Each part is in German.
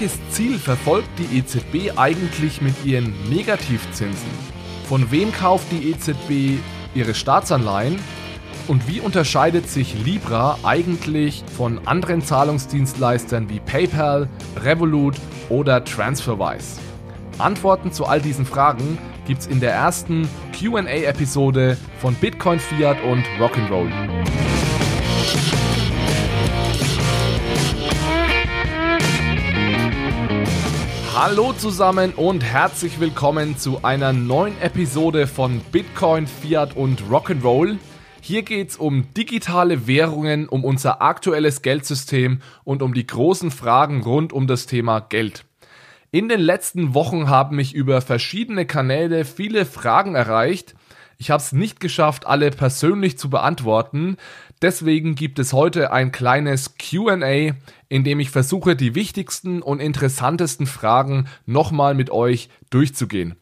Welches Ziel verfolgt die EZB eigentlich mit ihren Negativzinsen? Von wem kauft die EZB ihre Staatsanleihen? Und wie unterscheidet sich Libra eigentlich von anderen Zahlungsdienstleistern wie PayPal, Revolut oder TransferWise? Antworten zu all diesen Fragen gibt's in der ersten QA-Episode von Bitcoin Fiat und Rock'n'Roll. Hallo zusammen und herzlich willkommen zu einer neuen Episode von Bitcoin, Fiat und Rock'n'Roll. Hier geht's um digitale Währungen, um unser aktuelles Geldsystem und um die großen Fragen rund um das Thema Geld. In den letzten Wochen haben mich über verschiedene Kanäle viele Fragen erreicht. Ich habe es nicht geschafft, alle persönlich zu beantworten. Deswegen gibt es heute ein kleines QA, in dem ich versuche, die wichtigsten und interessantesten Fragen nochmal mit euch durchzugehen.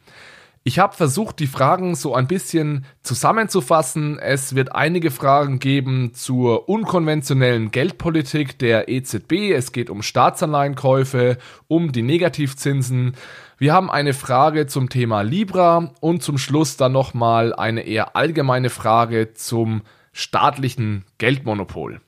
Ich habe versucht, die Fragen so ein bisschen zusammenzufassen. Es wird einige Fragen geben zur unkonventionellen Geldpolitik der EZB. Es geht um Staatsanleihenkäufe, um die Negativzinsen. Wir haben eine Frage zum Thema Libra und zum Schluss dann nochmal eine eher allgemeine Frage zum staatlichen Geldmonopol.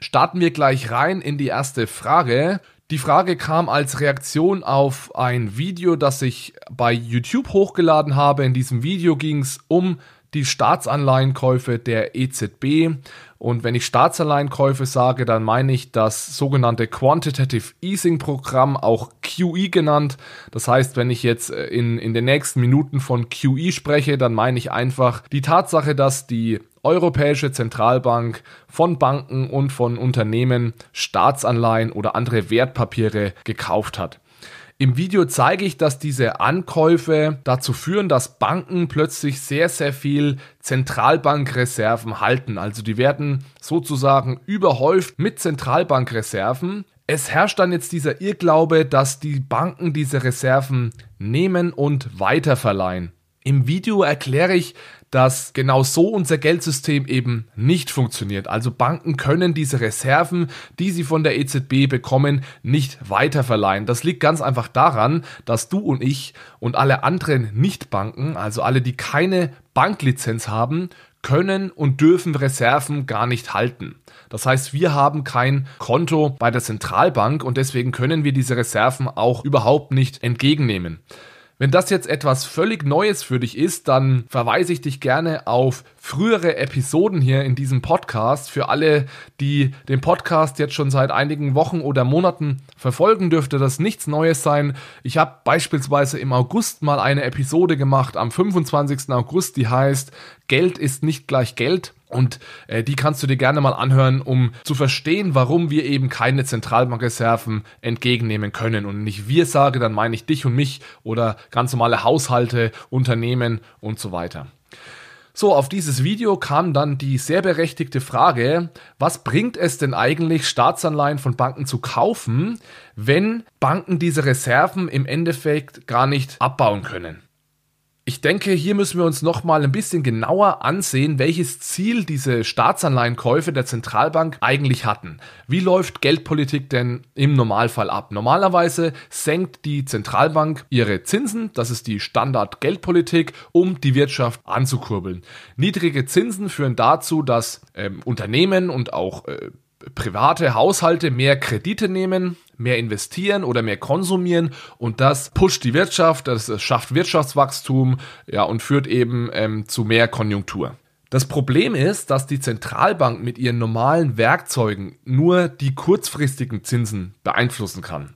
Starten wir gleich rein in die erste Frage. Die Frage kam als Reaktion auf ein Video, das ich bei YouTube hochgeladen habe. In diesem Video ging es um die Staatsanleihenkäufe der EZB. Und wenn ich Staatsanleihenkäufe sage, dann meine ich das sogenannte Quantitative Easing Programm, auch QE genannt. Das heißt, wenn ich jetzt äh, in, in den nächsten Minuten von QE spreche, dann meine ich einfach die Tatsache, dass die Europäische Zentralbank von Banken und von Unternehmen Staatsanleihen oder andere Wertpapiere gekauft hat. Im Video zeige ich, dass diese Ankäufe dazu führen, dass Banken plötzlich sehr, sehr viel Zentralbankreserven halten. Also die werden sozusagen überhäuft mit Zentralbankreserven. Es herrscht dann jetzt dieser Irrglaube, dass die Banken diese Reserven nehmen und weiterverleihen. Im Video erkläre ich, dass genau so unser Geldsystem eben nicht funktioniert. Also Banken können diese Reserven, die sie von der EZB bekommen, nicht weiterverleihen. Das liegt ganz einfach daran, dass du und ich und alle anderen Nichtbanken, also alle, die keine Banklizenz haben, können und dürfen Reserven gar nicht halten. Das heißt, wir haben kein Konto bei der Zentralbank und deswegen können wir diese Reserven auch überhaupt nicht entgegennehmen. Wenn das jetzt etwas völlig Neues für dich ist, dann verweise ich dich gerne auf frühere Episoden hier in diesem Podcast. Für alle, die den Podcast jetzt schon seit einigen Wochen oder Monaten verfolgen, dürfte das nichts Neues sein. Ich habe beispielsweise im August mal eine Episode gemacht, am 25. August, die heißt Geld ist nicht gleich Geld. Und äh, die kannst du dir gerne mal anhören, um zu verstehen, warum wir eben keine Zentralbankreserven entgegennehmen können. Und nicht wir sage, dann meine ich dich und mich oder ganz normale Haushalte, Unternehmen und so weiter. So, auf dieses Video kam dann die sehr berechtigte Frage, was bringt es denn eigentlich, Staatsanleihen von Banken zu kaufen, wenn Banken diese Reserven im Endeffekt gar nicht abbauen können? Ich denke, hier müssen wir uns noch mal ein bisschen genauer ansehen, welches Ziel diese Staatsanleihenkäufe der Zentralbank eigentlich hatten. Wie läuft Geldpolitik denn im Normalfall ab? Normalerweise senkt die Zentralbank ihre Zinsen, das ist die Standard-Geldpolitik, um die Wirtschaft anzukurbeln. Niedrige Zinsen führen dazu, dass ähm, Unternehmen und auch äh, private Haushalte mehr Kredite nehmen, mehr investieren oder mehr konsumieren und das pusht die Wirtschaft, das schafft Wirtschaftswachstum ja, und führt eben ähm, zu mehr Konjunktur. Das Problem ist, dass die Zentralbank mit ihren normalen Werkzeugen nur die kurzfristigen Zinsen beeinflussen kann.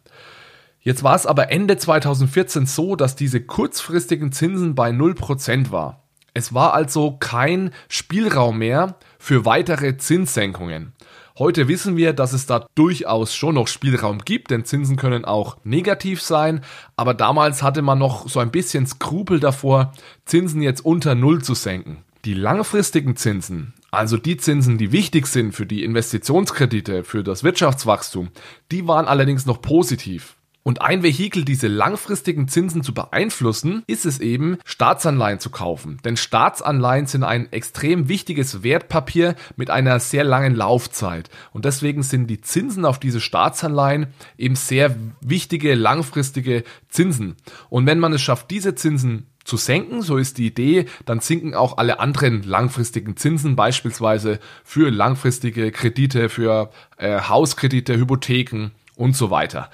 Jetzt war es aber Ende 2014 so, dass diese kurzfristigen Zinsen bei 0% war. Es war also kein Spielraum mehr für weitere Zinssenkungen. Heute wissen wir, dass es da durchaus schon noch Spielraum gibt, denn Zinsen können auch negativ sein, aber damals hatte man noch so ein bisschen Skrupel davor, Zinsen jetzt unter Null zu senken. Die langfristigen Zinsen, also die Zinsen, die wichtig sind für die Investitionskredite, für das Wirtschaftswachstum, die waren allerdings noch positiv. Und ein Vehikel, diese langfristigen Zinsen zu beeinflussen, ist es eben, Staatsanleihen zu kaufen. Denn Staatsanleihen sind ein extrem wichtiges Wertpapier mit einer sehr langen Laufzeit. Und deswegen sind die Zinsen auf diese Staatsanleihen eben sehr wichtige langfristige Zinsen. Und wenn man es schafft, diese Zinsen zu senken, so ist die Idee, dann sinken auch alle anderen langfristigen Zinsen, beispielsweise für langfristige Kredite, für äh, Hauskredite, Hypotheken und so weiter.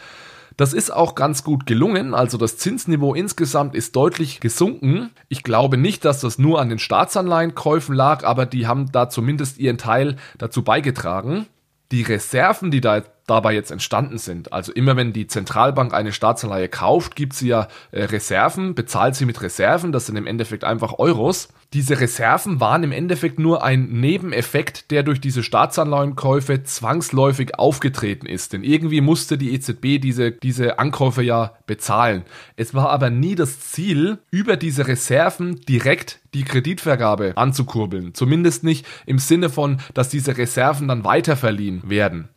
Das ist auch ganz gut gelungen, also das Zinsniveau insgesamt ist deutlich gesunken. Ich glaube nicht, dass das nur an den Staatsanleihenkäufen lag, aber die haben da zumindest ihren Teil dazu beigetragen. Die Reserven, die da dabei jetzt entstanden sind. Also immer wenn die Zentralbank eine Staatsanleihe kauft, gibt sie ja äh, Reserven, bezahlt sie mit Reserven, das sind im Endeffekt einfach Euros. Diese Reserven waren im Endeffekt nur ein Nebeneffekt, der durch diese Staatsanleihenkäufe zwangsläufig aufgetreten ist. Denn irgendwie musste die EZB diese, diese Ankäufe ja bezahlen. Es war aber nie das Ziel, über diese Reserven direkt die Kreditvergabe anzukurbeln. Zumindest nicht im Sinne von, dass diese Reserven dann weiterverliehen werden.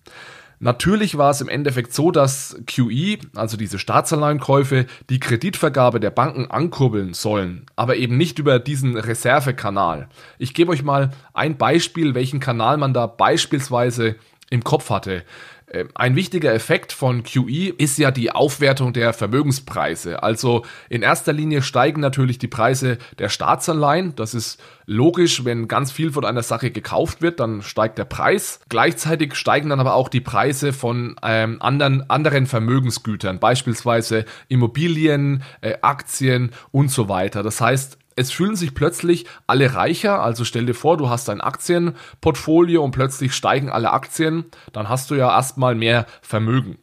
Natürlich war es im Endeffekt so, dass QE, also diese Staatsanleihenkäufe, die Kreditvergabe der Banken ankurbeln sollen, aber eben nicht über diesen Reservekanal. Ich gebe euch mal ein Beispiel, welchen Kanal man da beispielsweise im Kopf hatte. Äh, ein wichtiger Effekt von QE ist ja die Aufwertung der Vermögenspreise. Also in erster Linie steigen natürlich die Preise der Staatsanleihen. Das ist logisch, wenn ganz viel von einer Sache gekauft wird, dann steigt der Preis. Gleichzeitig steigen dann aber auch die Preise von ähm, anderen, anderen Vermögensgütern, beispielsweise Immobilien, äh, Aktien und so weiter. Das heißt, es fühlen sich plötzlich alle reicher. Also stell dir vor, du hast ein Aktienportfolio und plötzlich steigen alle Aktien. Dann hast du ja erstmal mehr Vermögen.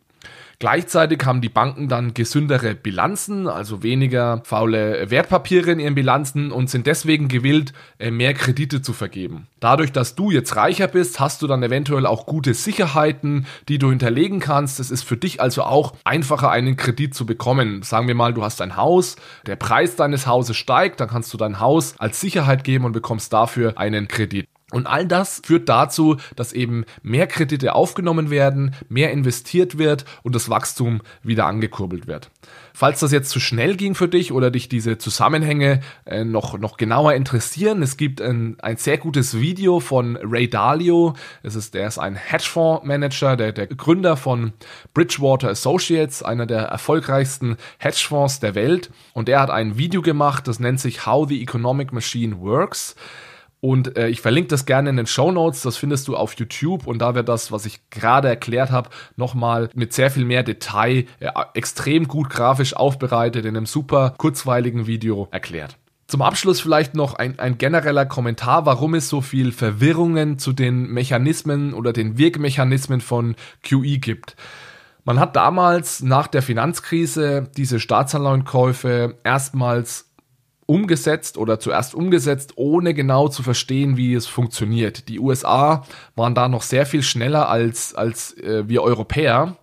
Gleichzeitig haben die Banken dann gesündere Bilanzen, also weniger faule Wertpapiere in ihren Bilanzen und sind deswegen gewillt, äh, mehr Kredite zu vergeben. Dadurch, dass du jetzt reicher bist, hast du dann eventuell auch gute Sicherheiten, die du hinterlegen kannst. Es ist für dich also auch einfacher, einen Kredit zu bekommen. Sagen wir mal, du hast ein Haus, der Preis deines Hauses steigt, dann kannst du dein Haus als Sicherheit geben und bekommst dafür einen Kredit. Und all das führt dazu, dass eben mehr Kredite aufgenommen werden, mehr investiert wird und das Wachstum wieder angekurbelt wird. Falls das jetzt zu schnell ging für dich oder dich diese Zusammenhänge äh, noch, noch genauer interessieren, es gibt ein, ein sehr gutes Video von Ray Dalio. Es ist, der ist ein Hedgefondsmanager, der, der Gründer von Bridgewater Associates, einer der erfolgreichsten Hedgefonds der Welt. Und er hat ein Video gemacht, das nennt sich How the Economic Machine Works. Und äh, ich verlinke das gerne in den Show Notes. Das findest du auf YouTube und da wird das, was ich gerade erklärt habe, nochmal mit sehr viel mehr Detail, äh, extrem gut grafisch aufbereitet in einem super kurzweiligen Video erklärt. Zum Abschluss vielleicht noch ein, ein genereller Kommentar, warum es so viel Verwirrungen zu den Mechanismen oder den Wirkmechanismen von QE gibt. Man hat damals nach der Finanzkrise diese Staatsanleihenkäufe erstmals umgesetzt oder zuerst umgesetzt, ohne genau zu verstehen, wie es funktioniert. Die USA waren da noch sehr viel schneller als, als äh, wir Europäer.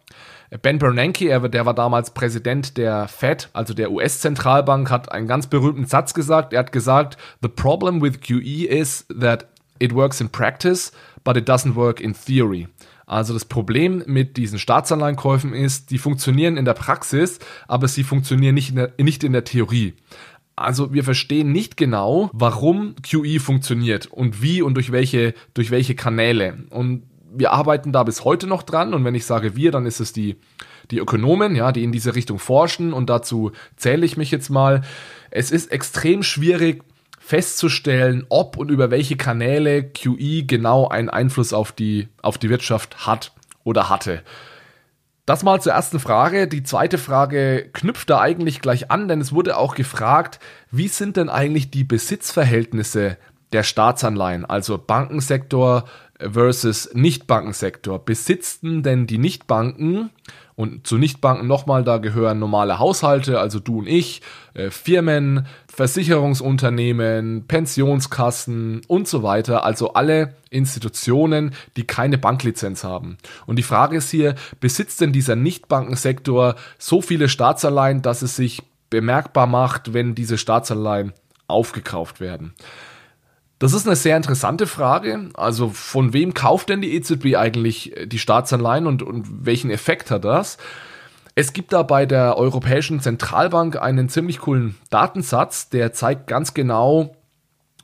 Ben Bernanke, der war damals Präsident der Fed, also der US-Zentralbank, hat einen ganz berühmten Satz gesagt. Er hat gesagt, The problem with QE is that it works in practice, but it doesn't work in theory. Also das Problem mit diesen Staatsanleihenkäufen ist, die funktionieren in der Praxis, aber sie funktionieren nicht in der, nicht in der Theorie. Also wir verstehen nicht genau, warum QE funktioniert und wie und durch welche, durch welche Kanäle. Und wir arbeiten da bis heute noch dran. Und wenn ich sage wir, dann ist es die, die Ökonomen, ja, die in diese Richtung forschen. Und dazu zähle ich mich jetzt mal. Es ist extrem schwierig festzustellen, ob und über welche Kanäle QE genau einen Einfluss auf die, auf die Wirtschaft hat oder hatte. Das mal zur ersten Frage. Die zweite Frage knüpft da eigentlich gleich an, denn es wurde auch gefragt, wie sind denn eigentlich die Besitzverhältnisse der Staatsanleihen, also Bankensektor versus Nichtbankensektor. Besitzen denn die Nichtbanken und zu Nichtbanken nochmal, da gehören normale Haushalte, also du und ich, äh, Firmen, Versicherungsunternehmen, Pensionskassen und so weiter, also alle Institutionen, die keine Banklizenz haben. Und die Frage ist hier, besitzt denn dieser Nichtbankensektor so viele Staatsanleihen, dass es sich bemerkbar macht, wenn diese Staatsanleihen aufgekauft werden? Das ist eine sehr interessante Frage. Also von wem kauft denn die EZB eigentlich äh, die Staatsanleihen und, und welchen Effekt hat das? Es gibt da bei der Europäischen Zentralbank einen ziemlich coolen Datensatz, der zeigt ganz genau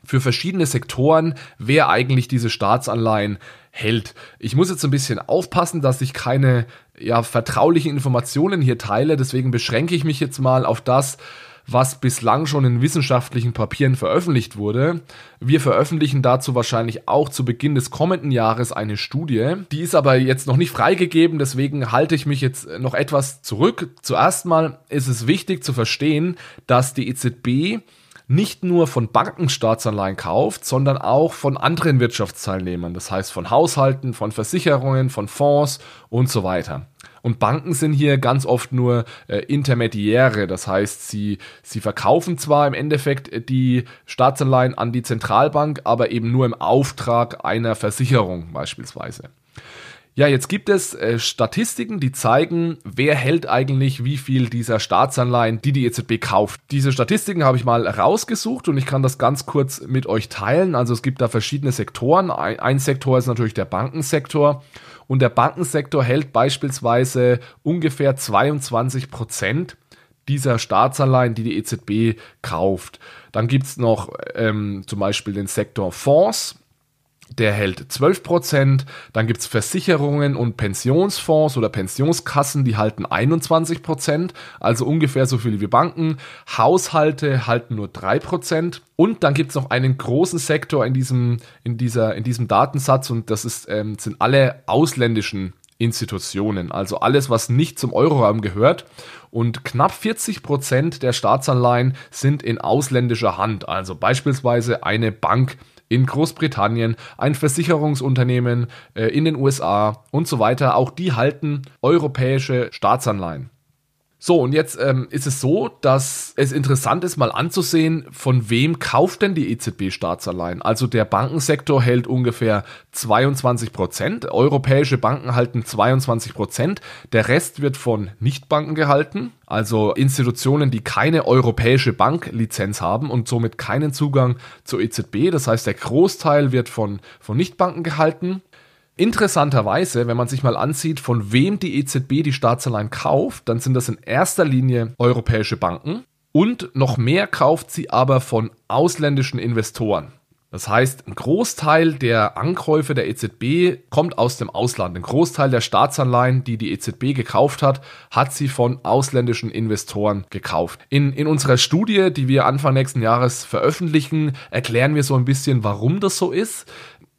für verschiedene Sektoren, wer eigentlich diese Staatsanleihen hält. Ich muss jetzt ein bisschen aufpassen, dass ich keine ja, vertraulichen Informationen hier teile, deswegen beschränke ich mich jetzt mal auf das, was bislang schon in wissenschaftlichen Papieren veröffentlicht wurde. Wir veröffentlichen dazu wahrscheinlich auch zu Beginn des kommenden Jahres eine Studie. Die ist aber jetzt noch nicht freigegeben, deswegen halte ich mich jetzt noch etwas zurück. Zuerst mal ist es wichtig zu verstehen, dass die EZB nicht nur von Banken Staatsanleihen kauft, sondern auch von anderen Wirtschaftsteilnehmern, das heißt von Haushalten, von Versicherungen, von Fonds und so weiter. Und Banken sind hier ganz oft nur äh, Intermediäre. Das heißt, sie, sie verkaufen zwar im Endeffekt äh, die Staatsanleihen an die Zentralbank, aber eben nur im Auftrag einer Versicherung beispielsweise. Ja, jetzt gibt es äh, Statistiken, die zeigen, wer hält eigentlich wie viel dieser Staatsanleihen, die die EZB kauft. Diese Statistiken habe ich mal rausgesucht und ich kann das ganz kurz mit euch teilen. Also es gibt da verschiedene Sektoren. Ein, ein Sektor ist natürlich der Bankensektor und der Bankensektor hält beispielsweise ungefähr 22 Prozent dieser Staatsanleihen, die die EZB kauft. Dann gibt es noch ähm, zum Beispiel den Sektor Fonds der hält 12%. Dann gibt es Versicherungen und Pensionsfonds oder Pensionskassen, die halten 21%, also ungefähr so viel wie Banken. Haushalte halten nur 3%. Und dann gibt es noch einen großen Sektor in diesem, in dieser, in diesem Datensatz und das ist, ähm, sind alle ausländischen Institutionen, also alles, was nicht zum Euroraum gehört. Und knapp 40 Prozent der Staatsanleihen sind in ausländischer Hand, also beispielsweise eine Bank in Großbritannien, ein Versicherungsunternehmen äh, in den USA und so weiter. Auch die halten europäische Staatsanleihen. So, und jetzt ähm, ist es so, dass es interessant ist, mal anzusehen, von wem kauft denn die EZB Staatsanleihen? Also der Bankensektor hält ungefähr 22 Prozent, europäische Banken halten 22 Prozent, der Rest wird von Nichtbanken gehalten, also Institutionen, die keine europäische Banklizenz haben und somit keinen Zugang zur EZB. Das heißt, der Großteil wird von, von Nichtbanken gehalten. Interessanterweise, wenn man sich mal ansieht, von wem die EZB die Staatsanleihen kauft, dann sind das in erster Linie europäische Banken und noch mehr kauft sie aber von ausländischen Investoren. Das heißt, ein Großteil der Ankäufe der EZB kommt aus dem Ausland. Ein Großteil der Staatsanleihen, die die EZB gekauft hat, hat sie von ausländischen Investoren gekauft. In, in unserer Studie, die wir Anfang nächsten Jahres veröffentlichen, erklären wir so ein bisschen, warum das so ist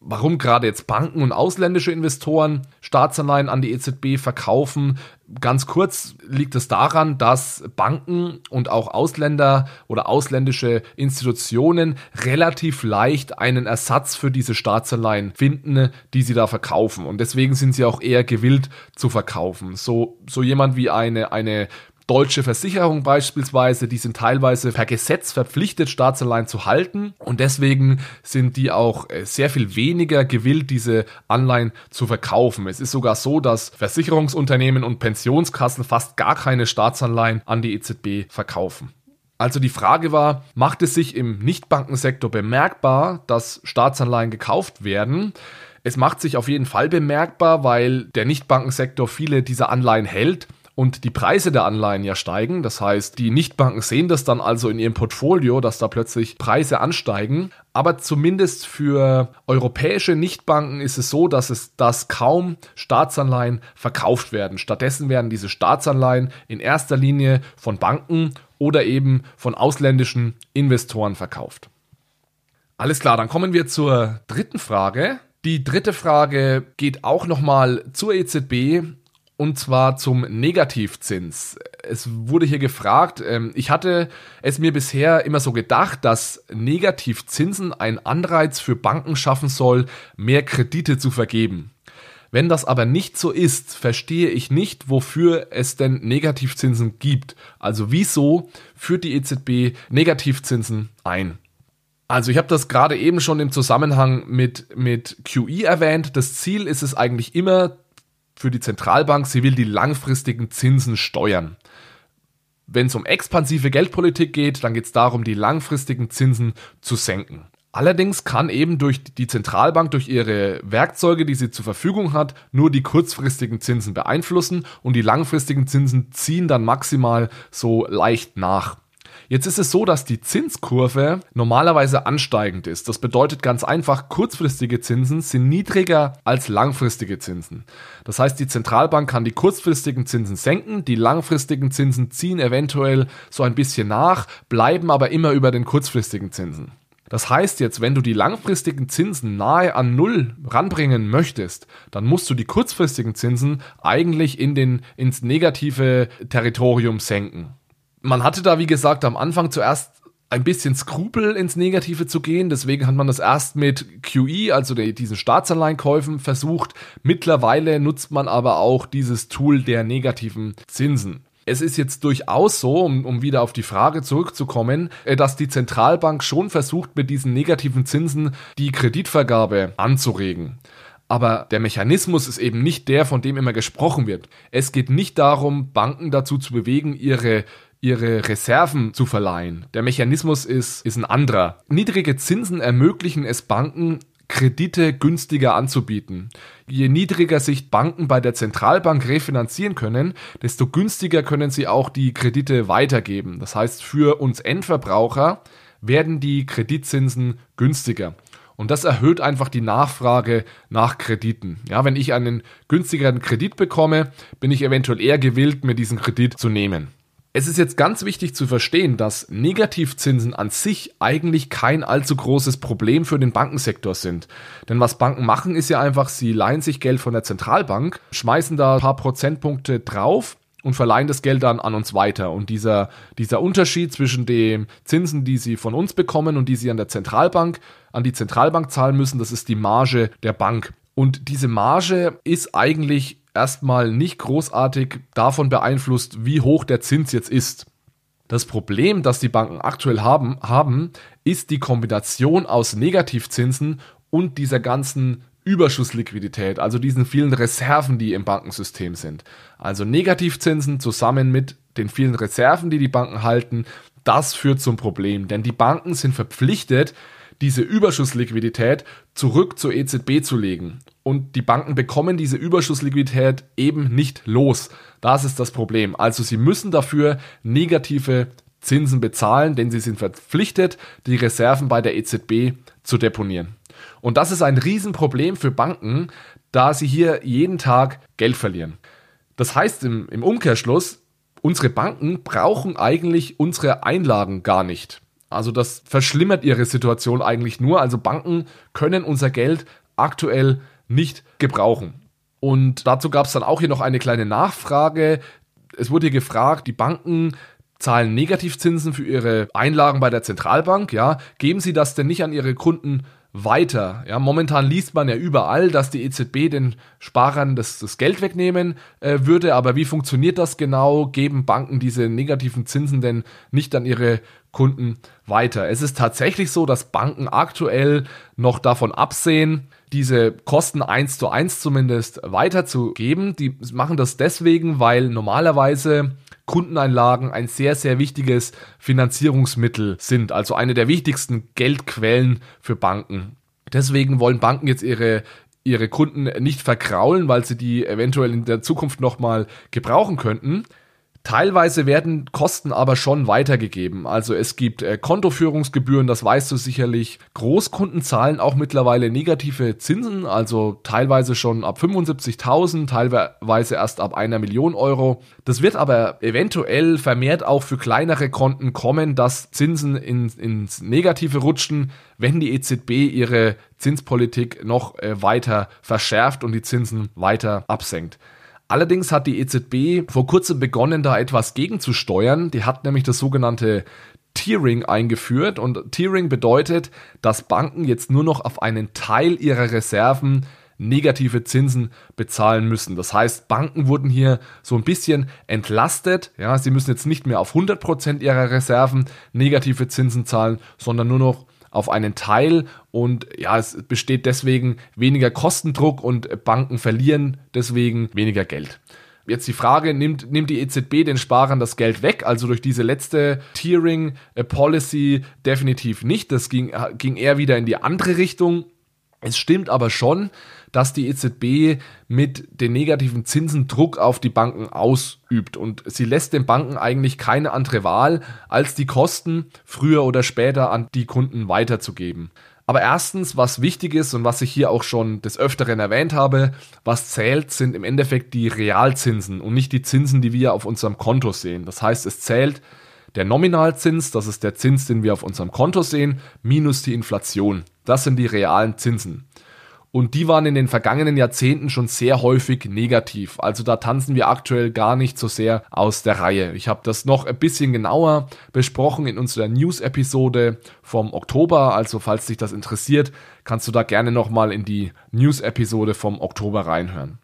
warum gerade jetzt Banken und ausländische Investoren Staatsanleihen an die EZB verkaufen. Ganz kurz liegt es daran, dass Banken und auch Ausländer oder ausländische Institutionen relativ leicht einen Ersatz für diese Staatsanleihen finden, die sie da verkaufen. Und deswegen sind sie auch eher gewillt zu verkaufen. So, so jemand wie eine, eine Deutsche Versicherung beispielsweise, die sind teilweise per Gesetz verpflichtet, Staatsanleihen zu halten und deswegen sind die auch äh, sehr viel weniger gewillt, diese Anleihen zu verkaufen. Es ist sogar so, dass Versicherungsunternehmen und Pensionskassen fast gar keine Staatsanleihen an die EZB verkaufen. Also die Frage war, macht es sich im Nichtbankensektor bemerkbar, dass Staatsanleihen gekauft werden? Es macht sich auf jeden Fall bemerkbar, weil der Nichtbankensektor viele dieser Anleihen hält und die Preise der Anleihen ja steigen. Das heißt, die Nichtbanken sehen das dann also in ihrem Portfolio, dass da plötzlich Preise ansteigen. Aber zumindest für europäische Nichtbanken ist es so, dass es dass kaum Staatsanleihen verkauft werden. Stattdessen werden diese Staatsanleihen in erster Linie von Banken oder eben von ausländischen Investoren verkauft. Alles klar, dann kommen wir zur dritten Frage. Die dritte Frage geht auch nochmal zur EZB und zwar zum Negativzins. Es wurde hier gefragt, ähm, ich hatte es mir bisher immer so gedacht, dass Negativzinsen ein Anreiz für Banken schaffen soll, mehr Kredite zu vergeben. Wenn das aber nicht so ist, verstehe ich nicht, wofür es denn Negativzinsen gibt. Also wieso führt die EZB Negativzinsen ein? Also ich habe das gerade eben schon im Zusammenhang mit, mit QE erwähnt. Das Ziel ist es eigentlich immer, für die Zentralbank, sie will die langfristigen Zinsen steuern. Wenn es um expansive Geldpolitik geht, dann geht es darum, die langfristigen Zinsen zu senken. Allerdings kann eben durch die Zentralbank, durch ihre Werkzeuge, die sie zur Verfügung hat, nur die kurzfristigen Zinsen beeinflussen und die langfristigen Zinsen ziehen dann maximal so leicht nach. Jetzt ist es so, dass die Zinskurve normalerweise ansteigend ist. Das bedeutet ganz einfach, kurzfristige Zinsen sind niedriger als langfristige Zinsen. Das heißt, die Zentralbank kann die kurzfristigen Zinsen senken, die langfristigen Zinsen ziehen eventuell so ein bisschen nach, bleiben aber immer über den kurzfristigen Zinsen. Das heißt jetzt, wenn du die langfristigen Zinsen nahe an Null ranbringen möchtest, dann musst du die kurzfristigen Zinsen eigentlich in den, ins negative Territorium senken. Man hatte da, wie gesagt, am Anfang zuerst ein bisschen Skrupel ins Negative zu gehen. Deswegen hat man das erst mit QE, also diesen Staatsanleihenkäufen, versucht. Mittlerweile nutzt man aber auch dieses Tool der negativen Zinsen. Es ist jetzt durchaus so, um, um wieder auf die Frage zurückzukommen, äh, dass die Zentralbank schon versucht, mit diesen negativen Zinsen die Kreditvergabe anzuregen. Aber der Mechanismus ist eben nicht der, von dem immer gesprochen wird. Es geht nicht darum, Banken dazu zu bewegen, ihre ihre Reserven zu verleihen. Der Mechanismus ist, ist ein anderer. Niedrige Zinsen ermöglichen es Banken, Kredite günstiger anzubieten. Je niedriger sich Banken bei der Zentralbank refinanzieren können, desto günstiger können sie auch die Kredite weitergeben. Das heißt, für uns Endverbraucher werden die Kreditzinsen günstiger. Und das erhöht einfach die Nachfrage nach Krediten. Ja, wenn ich einen günstigeren Kredit bekomme, bin ich eventuell eher gewillt, mir diesen Kredit zu nehmen. Es ist jetzt ganz wichtig zu verstehen, dass Negativzinsen an sich eigentlich kein allzu großes Problem für den Bankensektor sind. Denn was Banken machen, ist ja einfach, sie leihen sich Geld von der Zentralbank, schmeißen da ein paar Prozentpunkte drauf und verleihen das Geld dann an uns weiter. Und dieser, dieser Unterschied zwischen den Zinsen, die sie von uns bekommen und die sie an der Zentralbank, an die Zentralbank zahlen müssen, das ist die Marge der Bank. Und diese Marge ist eigentlich erstmal nicht großartig davon beeinflusst, wie hoch der Zins jetzt ist. Das Problem, das die Banken aktuell haben, haben, ist die Kombination aus Negativzinsen und dieser ganzen Überschussliquidität, also diesen vielen Reserven, die im Bankensystem sind. Also Negativzinsen zusammen mit den vielen Reserven, die die Banken halten, das führt zum Problem, denn die Banken sind verpflichtet, diese Überschussliquidität zurück zur EZB zu legen. Und die Banken bekommen diese Überschussliquidität eben nicht los. Das ist das Problem. Also sie müssen dafür negative Zinsen bezahlen, denn sie sind verpflichtet, die Reserven bei der EZB zu deponieren. Und das ist ein Riesenproblem für Banken, da sie hier jeden Tag Geld verlieren. Das heißt im, im Umkehrschluss, unsere Banken brauchen eigentlich unsere Einlagen gar nicht. Also das verschlimmert ihre Situation eigentlich nur. Also Banken können unser Geld aktuell nicht gebrauchen. Und dazu gab es dann auch hier noch eine kleine Nachfrage. Es wurde gefragt, die Banken zahlen Negativzinsen für ihre Einlagen bei der Zentralbank, ja, geben sie das denn nicht an ihre Kunden weiter. Ja, momentan liest man ja überall, dass die EZB den Sparern das, das Geld wegnehmen äh, würde, aber wie funktioniert das genau? Geben Banken diese negativen Zinsen denn nicht an ihre Kunden weiter? Es ist tatsächlich so, dass Banken aktuell noch davon absehen, diese Kosten eins zu eins zumindest weiterzugeben. Die machen das deswegen, weil normalerweise Kundeneinlagen ein sehr, sehr wichtiges Finanzierungsmittel sind, also eine der wichtigsten Geldquellen für Banken. Deswegen wollen Banken jetzt ihre ihre Kunden nicht verkraulen, weil sie die eventuell in der Zukunft nochmal gebrauchen könnten. Teilweise werden Kosten aber schon weitergegeben. Also es gibt äh, Kontoführungsgebühren, das weißt du sicherlich. Großkunden zahlen auch mittlerweile negative Zinsen, also teilweise schon ab 75.000, teilweise erst ab einer Million Euro. Das wird aber eventuell vermehrt auch für kleinere Konten kommen, dass Zinsen in, ins Negative rutschen, wenn die EZB ihre Zinspolitik noch äh, weiter verschärft und die Zinsen weiter absenkt. Allerdings hat die EZB vor kurzem begonnen, da etwas gegenzusteuern. Die hat nämlich das sogenannte Tiering eingeführt und Tiering bedeutet, dass Banken jetzt nur noch auf einen Teil ihrer Reserven negative Zinsen bezahlen müssen. Das heißt, Banken wurden hier so ein bisschen entlastet. Ja, sie müssen jetzt nicht mehr auf 100% ihrer Reserven negative Zinsen zahlen, sondern nur noch auf einen Teil und ja, es besteht deswegen weniger Kostendruck und Banken verlieren deswegen weniger Geld. Jetzt die Frage, nimmt, nimmt die EZB den Sparern das Geld weg? Also durch diese letzte Tiering äh, Policy definitiv nicht. Das ging, ging eher wieder in die andere Richtung. Es stimmt aber schon, dass die EZB mit den negativen Zinsen Druck auf die Banken ausübt und sie lässt den Banken eigentlich keine andere Wahl, als die Kosten früher oder später an die Kunden weiterzugeben. Aber erstens, was wichtig ist und was ich hier auch schon des Öfteren erwähnt habe, was zählt, sind im Endeffekt die Realzinsen und nicht die Zinsen, die wir auf unserem Konto sehen. Das heißt, es zählt der Nominalzins, das ist der Zins, den wir auf unserem Konto sehen, minus die Inflation. Das sind die realen Zinsen. Und die waren in den vergangenen Jahrzehnten schon sehr häufig negativ. Also da tanzen wir aktuell gar nicht so sehr aus der Reihe. Ich habe das noch ein bisschen genauer besprochen in unserer News-Episode vom Oktober. Also falls dich das interessiert, kannst du da gerne nochmal in die News-Episode vom Oktober reinhören.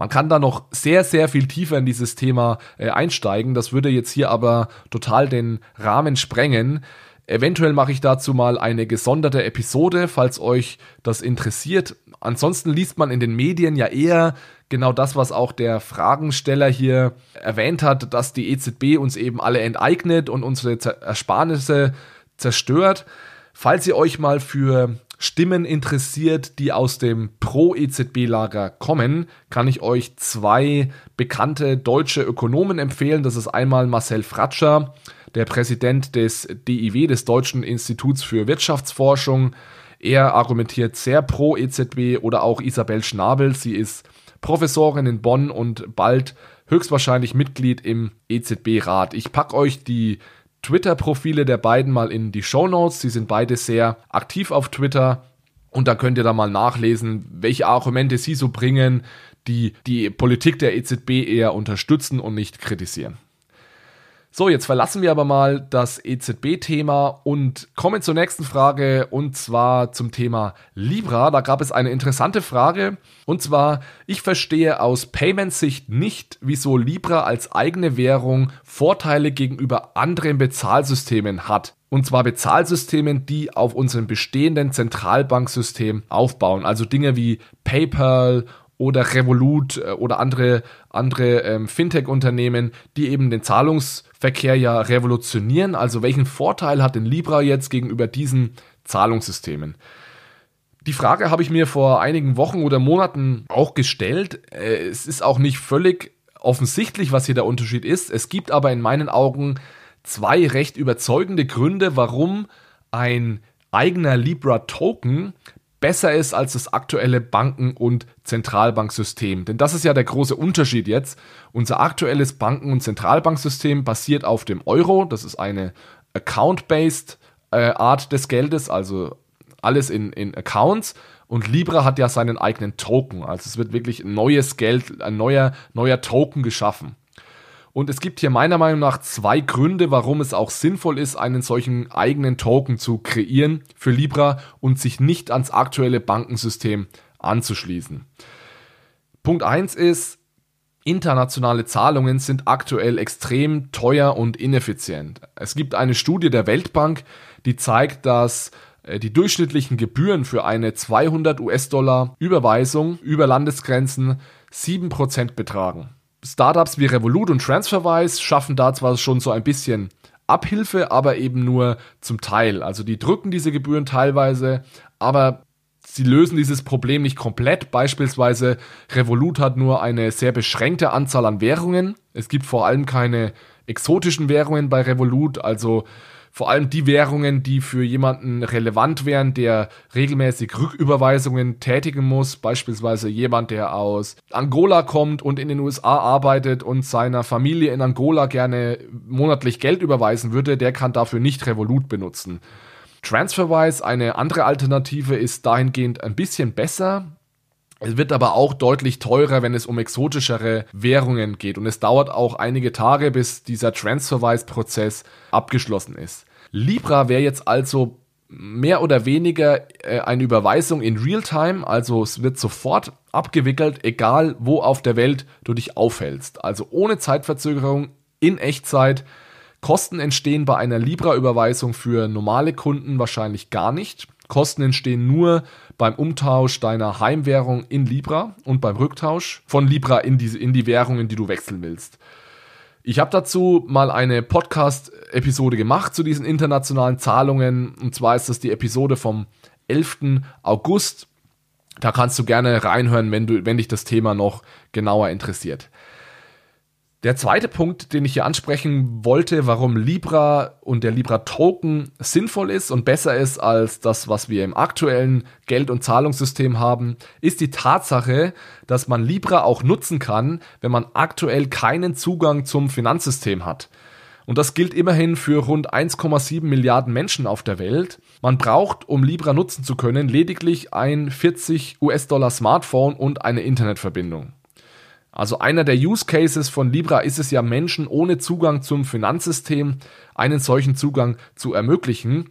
Man kann da noch sehr, sehr viel tiefer in dieses Thema äh, einsteigen. Das würde jetzt hier aber total den Rahmen sprengen. Eventuell mache ich dazu mal eine gesonderte Episode, falls euch das interessiert. Ansonsten liest man in den Medien ja eher genau das, was auch der Fragensteller hier erwähnt hat, dass die EZB uns eben alle enteignet und unsere Ersparnisse zerstört. Falls ihr euch mal für Stimmen interessiert, die aus dem Pro-EZB-Lager kommen, kann ich euch zwei bekannte deutsche Ökonomen empfehlen. Das ist einmal Marcel Fratscher, der Präsident des DIW, des Deutschen Instituts für Wirtschaftsforschung. Er argumentiert sehr pro EZB oder auch Isabel Schnabel. Sie ist Professorin in Bonn und bald höchstwahrscheinlich Mitglied im EZB-Rat. Ich packe euch die Twitter-Profile der beiden mal in die Show Notes. Sie sind beide sehr aktiv auf Twitter und da könnt ihr da mal nachlesen, welche Argumente sie so bringen, die die Politik der EZB eher unterstützen und nicht kritisieren. So, jetzt verlassen wir aber mal das EZB-Thema und kommen zur nächsten Frage und zwar zum Thema Libra. Da gab es eine interessante Frage und zwar, ich verstehe aus Payment-Sicht nicht, wieso Libra als eigene Währung Vorteile gegenüber anderen Bezahlsystemen hat. Und zwar Bezahlsystemen, die auf unserem bestehenden Zentralbanksystem aufbauen. Also Dinge wie PayPal oder Revolut äh, oder andere, andere ähm, Fintech-Unternehmen, die eben den Zahlungsverkehr ja revolutionieren. Also welchen Vorteil hat denn Libra jetzt gegenüber diesen Zahlungssystemen? Die Frage habe ich mir vor einigen Wochen oder Monaten auch gestellt. Äh, es ist auch nicht völlig offensichtlich, was hier der Unterschied ist. Es gibt aber in meinen Augen zwei recht überzeugende Gründe, warum ein eigener Libra Token besser ist als das aktuelle Banken- und Zentralbanksystem. Denn das ist ja der große Unterschied jetzt. Unser aktuelles Banken- und Zentralbanksystem basiert auf dem Euro. Das ist eine Account-based äh, Art des Geldes, also alles in, in Accounts. Und Libra hat ja seinen eigenen Token. Also es wird wirklich neues Geld, ein neuer, neuer Token geschaffen. Und es gibt hier meiner Meinung nach zwei Gründe, warum es auch sinnvoll ist, einen solchen eigenen Token zu kreieren für Libra und sich nicht ans aktuelle Bankensystem anzuschließen. Punkt 1 ist, internationale Zahlungen sind aktuell extrem teuer und ineffizient. Es gibt eine Studie der Weltbank, die zeigt, dass äh, die durchschnittlichen Gebühren für eine 200 US-Dollar Überweisung über Landesgrenzen 7% betragen. Startups wie Revolut und TransferWise schaffen da zwar schon so ein bisschen Abhilfe, aber eben nur zum Teil. Also die drücken diese Gebühren teilweise, aber sie lösen dieses Problem nicht komplett. Beispielsweise Revolut hat nur eine sehr beschränkte Anzahl an Währungen. Es gibt vor allem keine exotischen Währungen bei Revolut, also vor allem die Währungen, die für jemanden relevant wären, der regelmäßig Rücküberweisungen tätigen muss, beispielsweise jemand, der aus Angola kommt und in den USA arbeitet und seiner Familie in Angola gerne monatlich Geld überweisen würde, der kann dafür nicht Revolut benutzen. TransferWise, eine andere Alternative, ist dahingehend ein bisschen besser. Es wird aber auch deutlich teurer, wenn es um exotischere Währungen geht. Und es dauert auch einige Tage, bis dieser TransferWise-Prozess abgeschlossen ist. Libra wäre jetzt also mehr oder weniger äh, eine Überweisung in Realtime, also es wird sofort abgewickelt, egal wo auf der Welt du dich aufhältst. Also ohne Zeitverzögerung in Echtzeit. Kosten entstehen bei einer Libra-Überweisung für normale Kunden wahrscheinlich gar nicht. Kosten entstehen nur beim Umtausch deiner Heimwährung in Libra und beim Rücktausch von Libra in die, in die Währungen, die du wechseln willst. Ich habe dazu mal eine Podcast-Episode gemacht zu diesen internationalen Zahlungen. Und zwar ist das die Episode vom 11. August. Da kannst du gerne reinhören, wenn, du, wenn dich das Thema noch genauer interessiert. Der zweite Punkt, den ich hier ansprechen wollte, warum Libra und der Libra Token sinnvoll ist und besser ist als das, was wir im aktuellen Geld- und Zahlungssystem haben, ist die Tatsache, dass man Libra auch nutzen kann, wenn man aktuell keinen Zugang zum Finanzsystem hat. Und das gilt immerhin für rund 1,7 Milliarden Menschen auf der Welt. Man braucht, um Libra nutzen zu können, lediglich ein 40 US-Dollar Smartphone und eine Internetverbindung. Also einer der Use Cases von Libra ist es ja, Menschen ohne Zugang zum Finanzsystem einen solchen Zugang zu ermöglichen.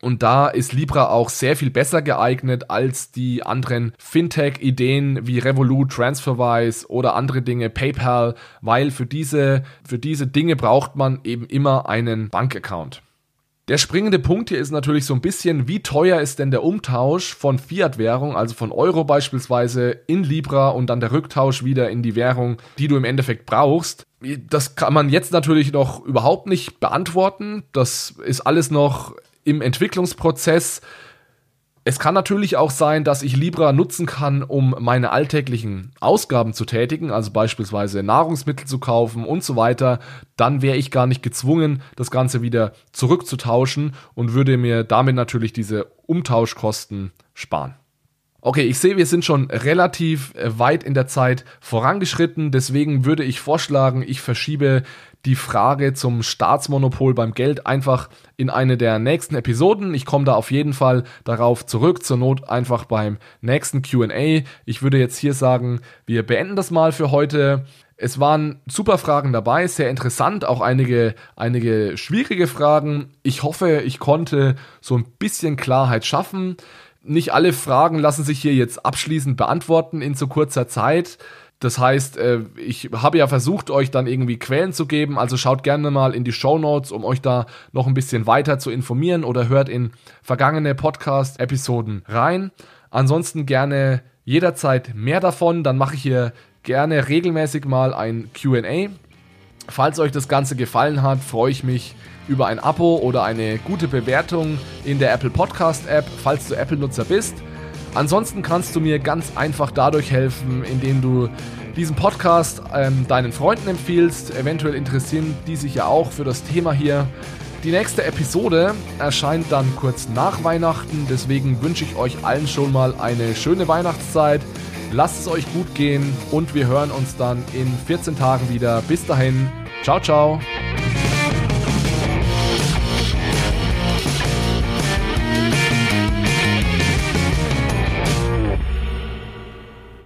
Und da ist Libra auch sehr viel besser geeignet als die anderen Fintech-Ideen wie Revolut, TransferWise oder andere Dinge, PayPal, weil für diese, für diese Dinge braucht man eben immer einen Bankaccount. Der springende Punkt hier ist natürlich so ein bisschen, wie teuer ist denn der Umtausch von Fiat-Währung, also von Euro beispielsweise in Libra und dann der Rücktausch wieder in die Währung, die du im Endeffekt brauchst. Das kann man jetzt natürlich noch überhaupt nicht beantworten. Das ist alles noch im Entwicklungsprozess. Es kann natürlich auch sein, dass ich Libra nutzen kann, um meine alltäglichen Ausgaben zu tätigen, also beispielsweise Nahrungsmittel zu kaufen und so weiter. Dann wäre ich gar nicht gezwungen, das Ganze wieder zurückzutauschen und würde mir damit natürlich diese Umtauschkosten sparen. Okay, ich sehe, wir sind schon relativ äh, weit in der Zeit vorangeschritten, deswegen würde ich vorschlagen, ich verschiebe die Frage zum Staatsmonopol beim Geld einfach in eine der nächsten Episoden. Ich komme da auf jeden Fall darauf zurück, zur Not einfach beim nächsten QA. Ich würde jetzt hier sagen, wir beenden das mal für heute. Es waren super Fragen dabei, sehr interessant, auch einige, einige schwierige Fragen. Ich hoffe, ich konnte so ein bisschen Klarheit schaffen. Nicht alle Fragen lassen sich hier jetzt abschließend beantworten in so kurzer Zeit. Das heißt, äh, ich habe ja versucht, euch dann irgendwie Quellen zu geben. Also schaut gerne mal in die Show Notes, um euch da noch ein bisschen weiter zu informieren oder hört in vergangene Podcast-Episoden rein. Ansonsten gerne jederzeit mehr davon. Dann mache ich hier gerne regelmäßig mal ein QA. Falls euch das Ganze gefallen hat, freue ich mich über ein Abo oder eine gute Bewertung in der Apple Podcast App, falls du Apple-Nutzer bist. Ansonsten kannst du mir ganz einfach dadurch helfen, indem du diesen Podcast ähm, deinen Freunden empfiehlst. Eventuell interessieren die sich ja auch für das Thema hier. Die nächste Episode erscheint dann kurz nach Weihnachten, deswegen wünsche ich euch allen schon mal eine schöne Weihnachtszeit. Lasst es euch gut gehen und wir hören uns dann in 14 Tagen wieder. Bis dahin, ciao, ciao.